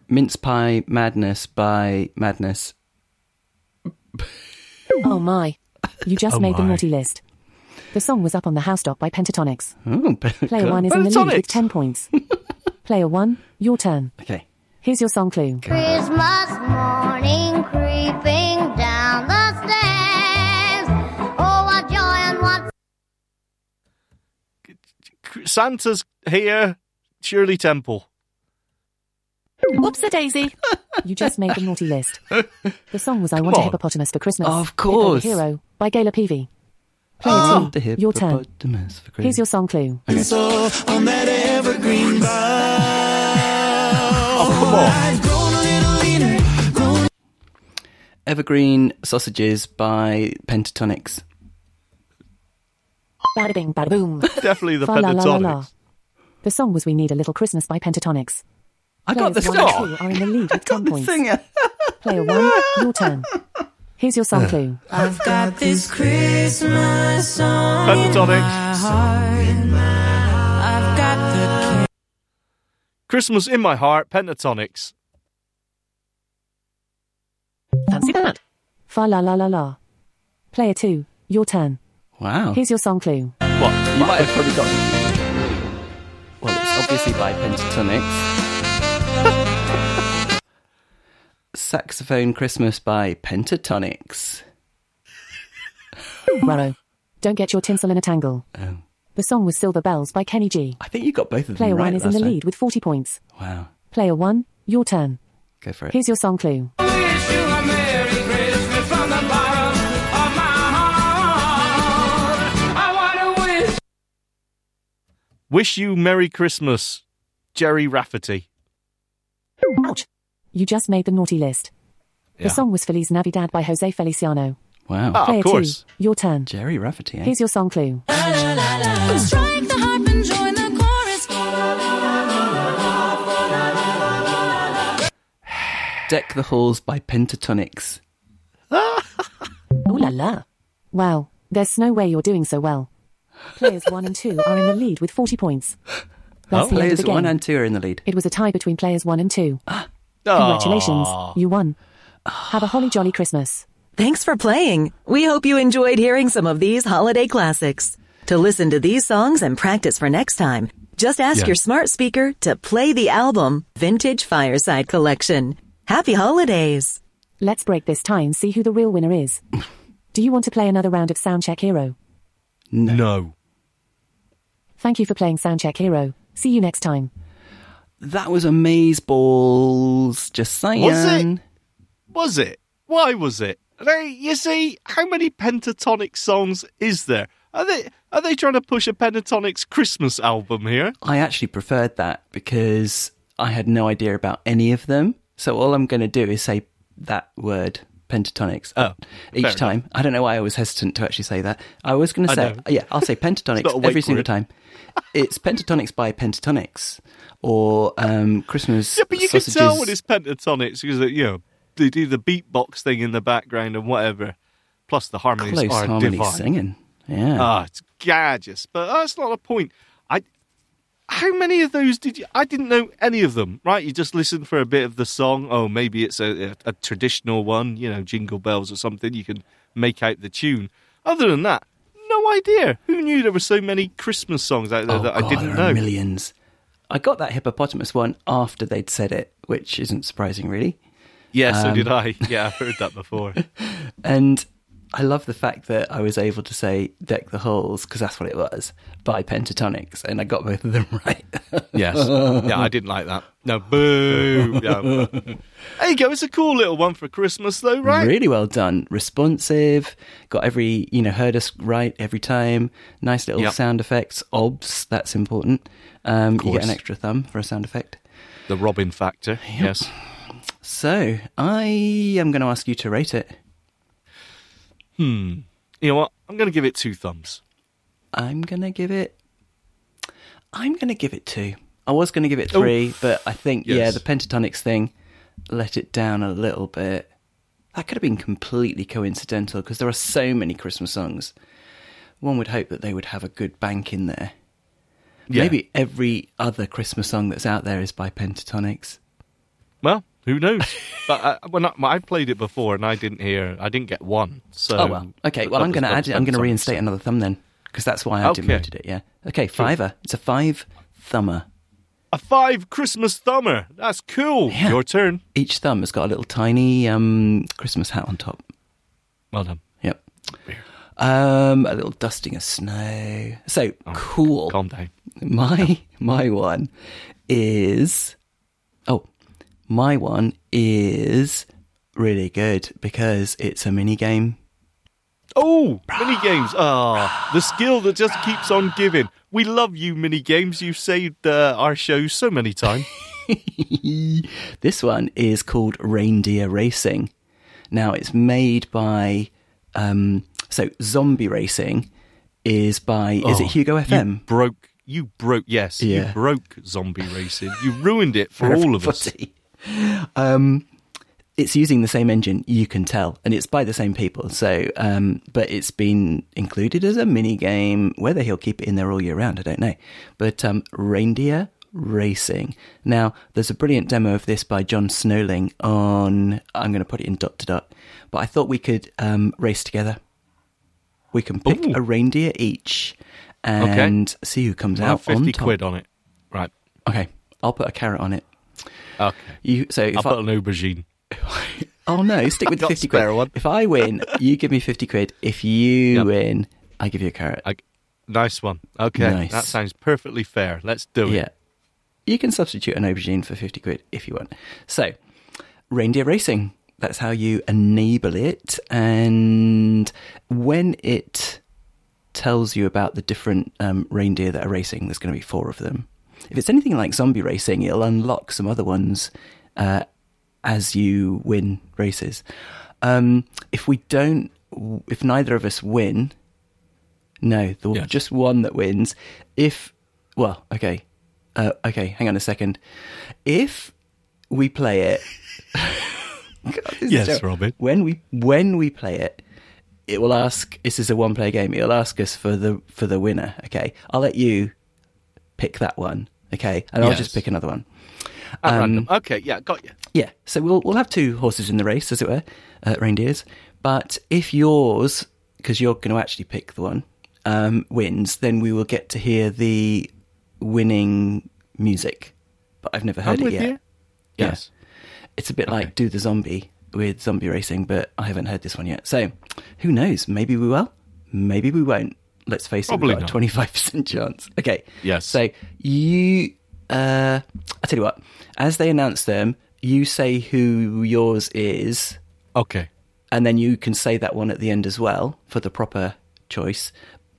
Mince Pie Madness by Madness. Oh my. You just Oh made the my. naughty list. The song was up on the house top by Pentatonix. Oh, Player one is in the lead with 10 points. Player one, your turn. Okay. Here's your song clue. Christmas morning creeping down the stairs. Oh, what joy and what Santa's here. Shirley Temple. Whoops a daisy. You just made the naughty list. The song was I Want a. Hippopotamus for Christmas. Of Hippo the course. Hero by Gayla Peevey. Player Oh, ah. two, the your turn. for Here's your song clue. Oh, come on. Evergreen Evergreen sausages by Pentatonix. Bada bing, bada boom. Definitely the. Pentatonix. The song was We Need a Little Christmas by Pentatonix. I got the Players singer. one and two are in the lead with 10 points. singer. Player one, your turn. Here's your song clue. Pentatonix. Christmas in my heart. Pentatonix. Fancy that? Fa la la la la. Player two, your turn. Wow. Here's your song clue. What? You might have probably got. Well, it's obviously by Pentatonix. Saxophone Christmas by Pentatonix. Raro. Don't get your tinsel in a tangle. Oh. The song was Silver Bells by Kenny G. I think you got both of them Player right one is in the time. lead with 40 points. Wow. Player one, your turn. Go for it. Here's your song clue. Wish you a Merry Christmas. From the bottom of my heart. Wish you Merry Christmas, Gerry Rafferty. Ouch. You just made the naughty list. Yeah. The song was Feliz Navidad by Jose Feliciano. Wow. Ah, Player of course. two, your turn. Gerry Rafferty. Eh? Here's your song clue. Strike the harp and join the chorus. Deck the Halls by Pentatonix. Ooh la la. Wow, there's no way you're doing so well. Players one and two are in the lead with 40 points. That's the end of Players the game. one and two are in the lead. It was a tie between players one and two. Congratulations, you won. Have a holly jolly Christmas. Thanks for playing. We hope you enjoyed hearing some of these holiday classics. To listen to these songs and practice for next time, just ask Yeah. your smart speaker to play the album Vintage Fireside Collection. Happy holidays! Let's break this tie and see who the real winner is. Do you want to play another round of Soundcheck Hero? No. Thank you for playing Soundcheck Hero. See you next time. That was Amaze Balls. Just saying. Was it? Was it? Why was it? You see, how many pentatonic songs is there? Are they are they trying to push a Pentatonix Christmas album here? I actually preferred that because I had no idea about any of them. So all I'm going to do is say that word, Pentatonix, Oh, each time. I don't know why I was hesitant to actually say that. I was going to say, yeah, I'll say It's not a Pentatonix every single time. It's Pentatonix by Pentatonix or um, Christmas Yeah, but you sausages. can tell when it's Pentatonix because you know they do the beatbox thing in the background and whatever. Plus the harmonies close are harmony divine. singing. Yeah. Ah, it's gorgeous. But that's not the point. I how many of those did you? I didn't know any of them. Right, you just listen for a bit of the song. Oh, maybe it's a, a, a traditional one. You know, Jingle Bells or something. You can make out the tune. Other than that, no idea. Who knew there were so many Christmas songs out there Oh, that God, I didn't know? Millions. I got that hippopotamus one after they'd said it, which isn't surprising, really. Yeah, so Um, did I. Yeah, I've heard that before. And I love the fact that I was able to say "Deck the Halls" because that's what it was by Pentatonix, and I got both of them right. Yes. yeah, I didn't like that. No, boo. Yeah. there you go. It's a cool little one for Christmas, though, right? Really well done. Responsive. Got every, you know, heard us right every time. Nice little Yep. sound effects. Obs, that's important. Um, you get an extra thumb for a sound effect. The Robin factor. Yes. So I am going to ask you to rate it. Hmm. You know what? I'm going to give it two thumbs. I'm going to give it. I'm going to give it two. I was going to give it three, but I think yeah, the Pentatonix thing let it down a little bit. That could have been completely coincidental because there are so many Christmas songs. One would hope that they would have a good bank in there. Yeah. Maybe every other Christmas song that's out there is by Pentatonix. Well, who knows? but uh, when I, I played it before and I didn't hear, I didn't get one. So oh well, okay. Well, I'm going to add it. I'm going to reinstate another thumb then because that's why I Okay. demoted it. Yeah. Okay, fiver. It's a five thumber. A five Christmas thumber. That's cool. Yeah. Your turn. Each thumb has got a little tiny um, Christmas hat on top. Well done. Yep. Um, a little dusting of snow. So cool. Oh, Calm down. My my one is oh, my one is really good because it's a mini game. Oh, mini games. Ah, the skill that just keeps on giving. We love you, mini games. You've saved uh, our show so many times. This one is called Reindeer Racing. Now it's made by um, so Zombie Racing is by is it Oh, Hugo You FM? broke. You broke. Yes, Yeah. you broke zombie racing. You ruined it for all of us. Um, it's using the same engine, you can tell, and it's by the same people. So, um, but it's been included as a mini game. Whether he'll keep it in there all year round, I don't know. But um, reindeer racing. Now, there's a brilliant demo of this by John Snowling on. I'm going to put it in dot to dot, but I thought we could um, race together. We can pick Ooh. a reindeer each and see who comes have out on fifty top. quid on it. Right. Okay, I'll put a carrot on it. Okay. You so if I'll I, put an aubergine. Oh no, stick with got fifty quid. one. If I win, you give me fifty quid. If you Yep. win, I give you a carrot. I, nice one. Okay, Nice. that sounds perfectly fair. Let's do it. yeah, you can substitute an aubergine for fifty quid if you want. So, reindeer racing. That's how you enable it, and when it tells you about the different um, reindeer that are racing, there's going to be four of them. If it's anything like zombie racing, it'll unlock some other ones uh, as you win races. Um, if we don't, if neither of us win, no, Yes. just one that wins. If, well, okay, uh, okay, hang on a second. If we play it, God, Yes. Robin. When we when we play it, it will ask. This is a one player game. It'll ask us for the for the winner. Okay, I'll let you pick that one. Okay, and I'll just pick another one. At Um, random. Okay, yeah, got you. Yeah, so we'll we'll have two horses in the race, as it were, uh, reindeers. But if yours, because you're going to actually pick the one, um, wins, then we will get to hear the winning music. But I've never heard I'm it yet. you. Yeah. Yes. It's a bit like do the zombie with zombie racing, but I haven't heard this one yet. So who knows? Maybe we will. Maybe we won't. Let's face it, Probably we've got not. a twenty-five percent chance. Okay. Yes. So you, uh, I tell you what. As they announce them, you say who yours is, Okay. and then you can say that one at the end as well for the proper choice.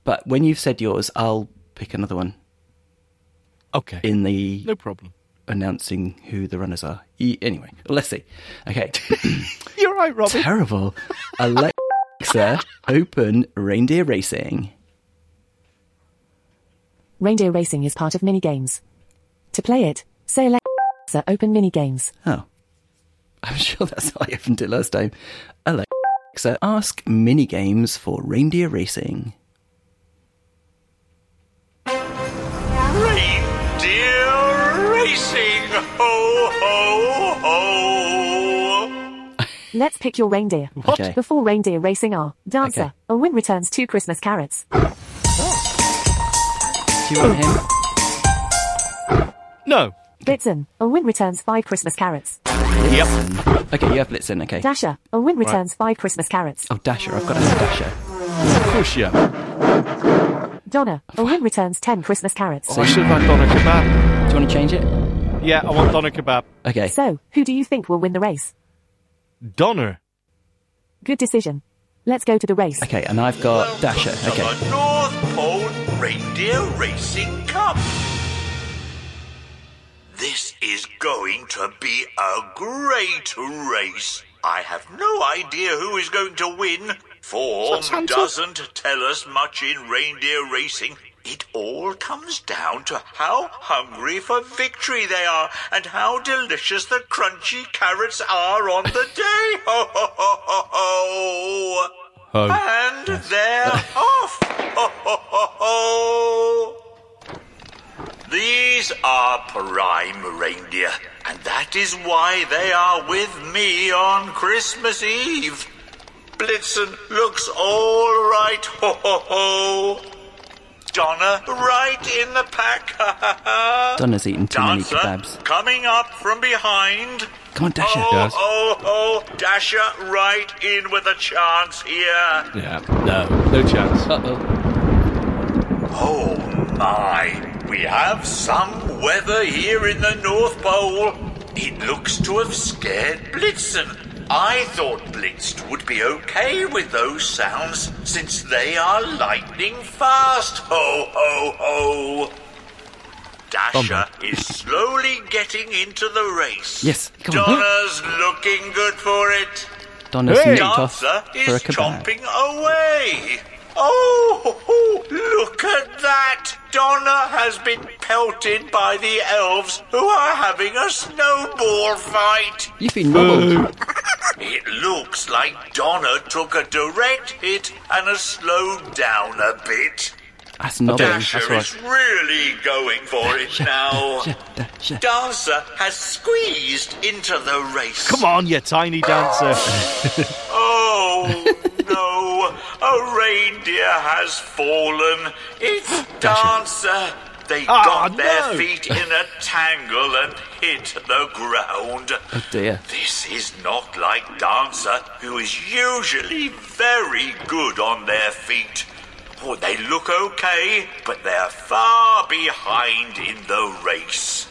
But when you've said yours, I'll pick another one Okay. in the no problem. announcing who the runners are. E- anyway, let's see. Okay. You're right, Robin. Terrible. Alexa, open reindeer racing. Reindeer racing is part of minigames. To play it, say Alexa, open minigames. Oh. I'm sure that's how I opened it last time. Alexa, ask minigames for reindeer racing. Reindeer racing, ho ho ho! Let's pick your reindeer. Okay. The four reindeer racing are Dancer, Okay. a win returns two Christmas carrots. Do you want him? No, Blitzen, a Win returns five Christmas carrots. Yep. Okay, you have Blitzen. Okay. Dasher, a Win returns five Christmas carrots. Oh, Dasher. I've got to have Dasher. Of course, yeah. Donner, Win returns ten Christmas carrots. Oh, I should have had doner kebab. Do you want to change it? Yeah, I want doner kebab. Okay. So, who do you think will win the race? Doner. Good decision. Let's go to the race. Okay, and I've got Dasher. To Okay. The North Pole Reindeer Racing Cup. This is going to be a great race. I have no idea who is going to win. Form doesn't tell us much in reindeer racing. It all comes down to how hungry for victory they are and how delicious the crunchy carrots are on the day. Ho, ho, ho, ho, ho. Oh. And they're off. Ho, ho, ho, ho. These are prime reindeer, and that is why they are with me on Christmas Eve. Blitzen looks all right. Ho, ho, ho. Donner right in the pack. Ha, ha, ha. Donner's eaten too many Dancer kebabs. coming up from behind. Come on, Dasher. Oh, Yes. oh, oh, Dasher right in with a chance here. Yeah. No. No chance. Uh-oh. Oh my, we have some weather here in the North Pole. It looks to have scared Blitzen. I thought Blitzen would be okay with those sounds since they are lightning fast. Ho, ho, ho. Dasher is slowly getting into the race. Yes, come on. Donner's looking good for it. Donner's Hey! off Dancer for a is chomping away. Oh, oh, look at that! Donner has been pelted by the elves who are having a snowball fight. You've been nobbled. It looks like Donner took a direct hit and has slowed down a bit. That's nobbling. Dasher that's right. is really going for it now. Dasher, Dasher. Dancer has squeezed into the race. Come on, you tiny dancer. Oh no! A reindeer has fallen. It's Dancer. They Ah, got their no. feet in a tangle and hit the ground. Oh dear. This is not like Dancer, who is usually very good on their feet. Oh, they look okay, but they're far behind in the race.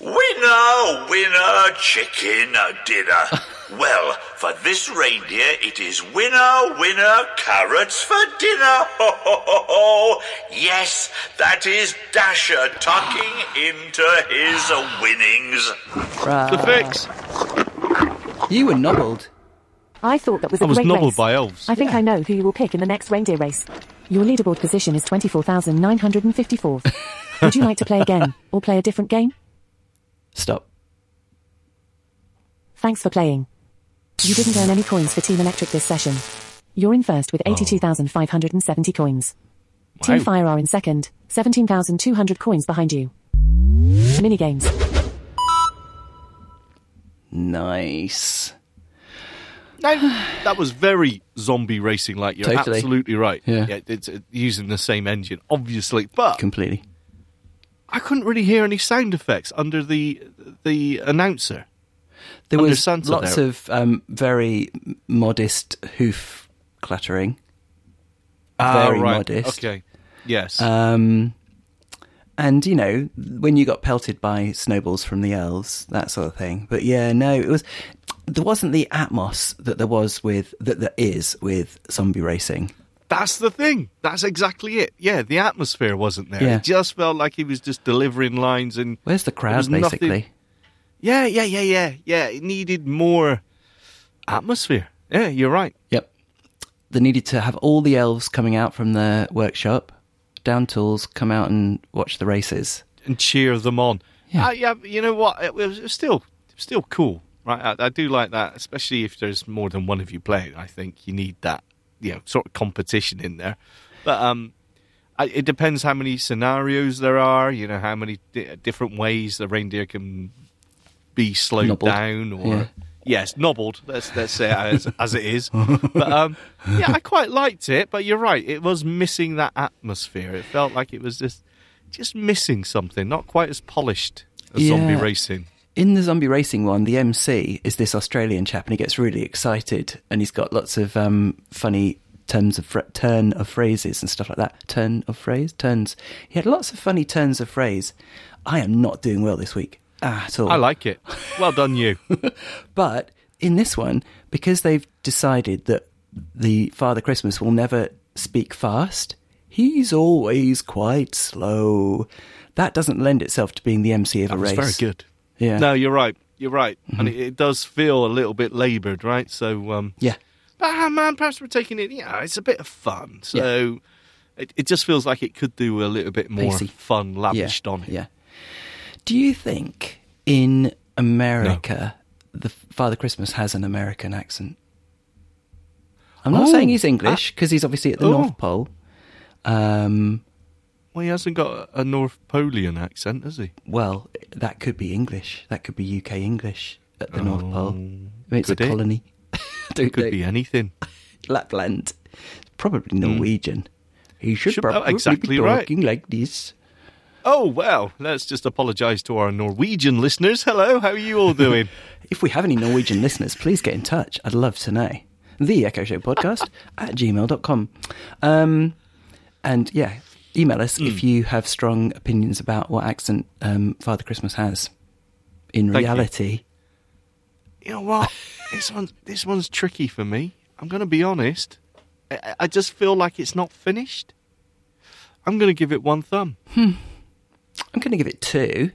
Winner, winner, chicken dinner. well, for this reindeer, it is winner, winner, carrots for dinner. Ho, ho, ho, ho. Yes, that is Dasher tucking into his winnings. the fix. You were nobbled. I thought that was a I was great nobbled race. by elves. I think I know who you will pick in the next reindeer race. Your leaderboard position is 24,954. Would you like to play again, or play a different game? Stop. Thanks for playing. You didn't earn any coins for Team Electric this session. You're in first with 82,570 coins. Team Fire are in second, 17,200 coins behind you. Minigames. Nice. No, that was very zombie racing like. You're Totally. absolutely right. Yeah. it's uh, using the same engine, obviously. But Completely. I couldn't really hear any sound effects under the the announcer. There Under was Santa lots there. of um, very modest hoof clattering. Very Ah, right. modest. Okay. Yes. Um, and you know when you got pelted by snowballs from the elves, that sort of thing. But yeah, no, it was there wasn't the atmos that there was with that there is with zombie racing. That's the thing. That's exactly it. Yeah, the atmosphere wasn't there. Yeah. It just felt like he was just delivering lines and Where's the crowd was nothing- basically? Yeah, yeah, yeah, yeah, yeah. It needed more atmosphere. Yeah, you're right. Yep. They needed to have all the elves coming out from the workshop, down tools, come out and watch the races. And cheer them on. Yeah. Uh, yeah, you know what? It was, still still cool, right? I, I do like that, especially if there's more than one of you playing. I think you need that, you know, sort of competition in there. But um, I, it depends how many scenarios there are. You know, how many di- different ways the reindeer can be slowed Nobbled. down or. Yeah. Yes, nobbled. Let's let's say as, as it is. But um, yeah, I quite liked it. But you're right; it was missing that atmosphere. It felt like it was just just missing something, not quite as polished A zombie racing. In the zombie racing one, the MC is this Australian chap, and he gets really excited, and he's got lots of um, funny turns of turn of phrases and stuff like that. Turn of phrase, turns. He had lots of funny turns of phrase. I am not doing well this week at all. I like it. Well done, you. But in this one, because they've decided that the Father Christmas will never speak fast, he's always quite slow. That doesn't lend itself to being the MC of That a race. very good. Yeah. No, you're right. You're right. Mm-hmm. And it, it does feel a little bit laboured, right? So, um, Yeah. but ah, man, perhaps we're taking it. Yeah, it's a bit of fun. So it, it just feels like it could do a little bit more Pacey. fun lavished yeah. on it. Yeah. Do you think in America the Father Christmas has an American accent? I'm not Oh, saying he's English because he's obviously at the oh. North Pole. Um, Well, he hasn't got a North Polian accent, has he? well, that could be English. That could be UK English at the North Pole. I mean, it's a it? colony. Don't Could know. be anything. Lapland. Probably Norwegian. He should, Should- oh, probably exactly be right. talking like this. Oh, well, let's just apologise to our Norwegian listeners. Hello, how are you all doing? If we have any Norwegian listeners, please get in touch. I'd love to know. The Echo Show Podcast at gmail.com. Um, and yeah, email us Hmm. if you have strong opinions about what accent um, Father Christmas has. In Thank reality, you know what? this one's this one's tricky for me. I'm going to be honest. I, I just feel like it's not finished. I'm going to give it one thumb. I'm going to give it two.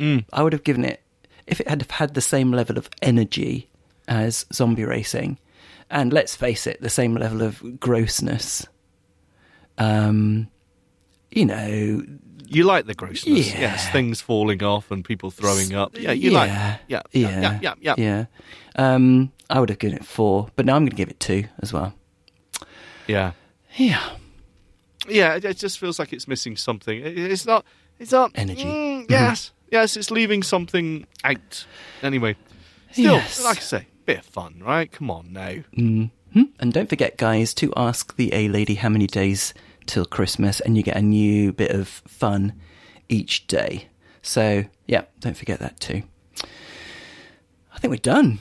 Mm. I would have given it, if it had had the same level of energy as Zombie Racing, and let's face it, the same level of grossness. Um, you know, You like the grossness, Yeah. yes? Things falling off and people throwing up. Yeah, you like. yeah, Yeah, yeah, yeah, yeah, yeah. yeah. Um, I would have given it four, but now I'm going to give it two as well. yeah. Yeah, Yeah, it, just feels like it's missing something. It, it's not. It's not Energy. Mm, yes, yes, it's leaving something out. Anyway, still, Yes. like I say, bit of fun, right? Come on now. and don't forget, guys, to ask the A lady how many days till Christmas, and you get a new bit of fun each day. So yeah, don't forget that too. I think we're done.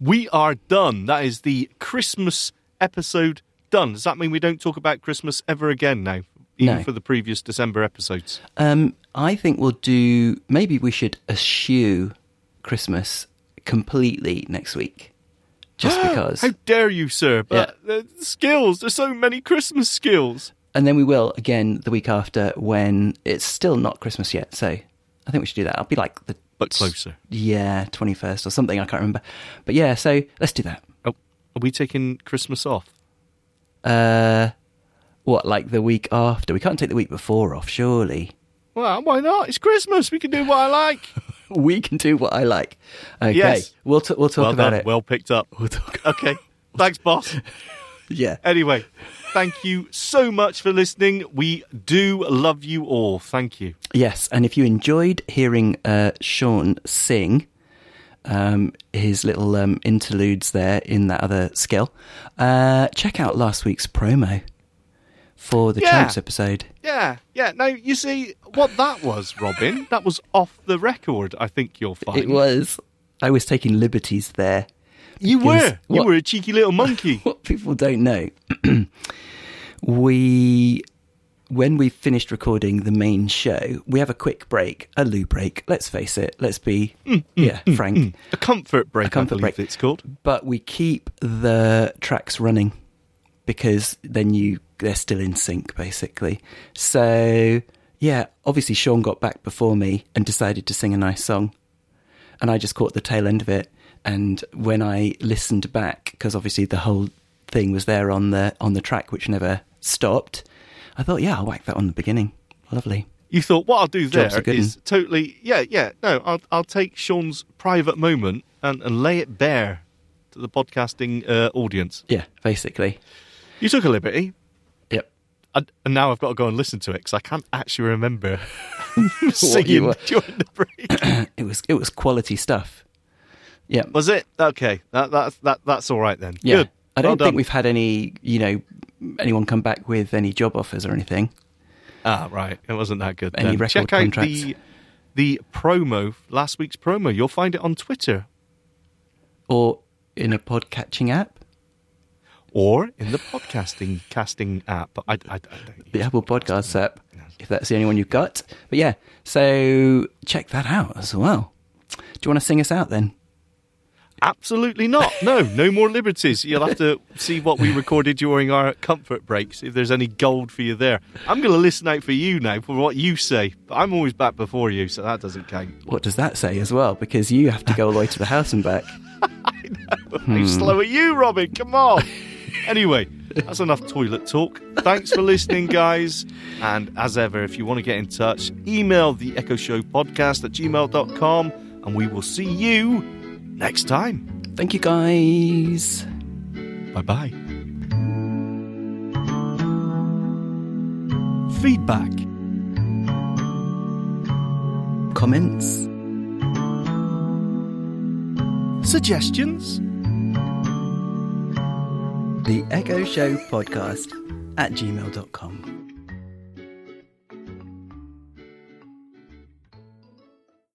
We are done. That is the Christmas episode done. Does that mean we don't talk about Christmas ever again now? Even No. for the previous December episodes. Um, I think we'll do. Maybe we should eschew Christmas completely next week, just because. How dare you, sir? But the skills, there's so many Christmas skills. And then we will again the week after when it's still not Christmas yet. So I think we should do that. I'll be like the But closer. yeah twenty first or something. I can't remember. But yeah, so let's do that. Oh, are we taking Christmas off? Uh, what like the week after? We can't take the week before off, surely. Well, why not? It's Christmas. We can do what I like. We can do what I like. Okay, Yes. we'll t- we'll talk well about done. it. Well picked up. We'll talk. Okay. Thanks, boss. yeah. Anyway, thank you so much for listening. We do love you all. Thank you. Yes, and if you enjoyed hearing uh, Sean sing um, his little um, interludes there in that other skill, uh, check out last week's promo for the Yeah. Champs episode. Yeah, yeah. Now you see what that was, Robin. that was off the record. I think you'll find It was. I was taking liberties there. You were. You were a cheeky little monkey. What people don't know, we when we finished recording the main show, we have a quick break, a loo break. Let's face it. Let's be mm, mm, yeah mm, frank. a comfort break. A comfort I believe break. it's called. but we keep the tracks running because then you they're still in sync basically. So yeah, obviously Sean got back before me and decided to sing a nice song, and I just caught the tail end of it. And when I listened back, because obviously the whole thing was there on the on the track, which never stopped, I thought, yeah, I'll whack that on the beginning. Lovely. You thought what I'll do Job's there is totally yeah yeah no I'll I'll take Sean's private moment and, and lay it bare to the podcasting uh, audience. Yeah, basically. You took a liberty, Yep. and, and now I've got to go and listen to it because I can't actually remember singing during the break. It was it was quality stuff. Yeah. Was it okay? That that's that that's all right then. Yeah. Good. I don't done. think we've had any, you know, anyone come back with any job offers or anything. Ah, right. It wasn't that good. Any then. record Check out the the promo, last week's promo. You'll find it on Twitter Or in a podcatching app, or in the podcasting casting app. I, I, I the Apple Podcasts app, if that's the only one you've got. But yeah, so check that out as well. Do you want to sing us out then? Absolutely not. No, no more liberties. You'll have to see what we recorded during our comfort breaks, if there's any gold for you there. I'm going to listen out for you now for what you say, but I'm always back before you, so that doesn't count. What does that say as well? Because you have to go all the way to the house and back. How hmm. slow are you, Robin? Come on. anyway, that's enough toilet talk. Thanks for listening, guys. And as ever, if you want to get in touch, email the Echo Show podcast at gmail.com, and we will see you next time. Thank you, guys. Bye bye. Feedback. Comments? Suggestions? The Echo Show Podcast at gmail.com.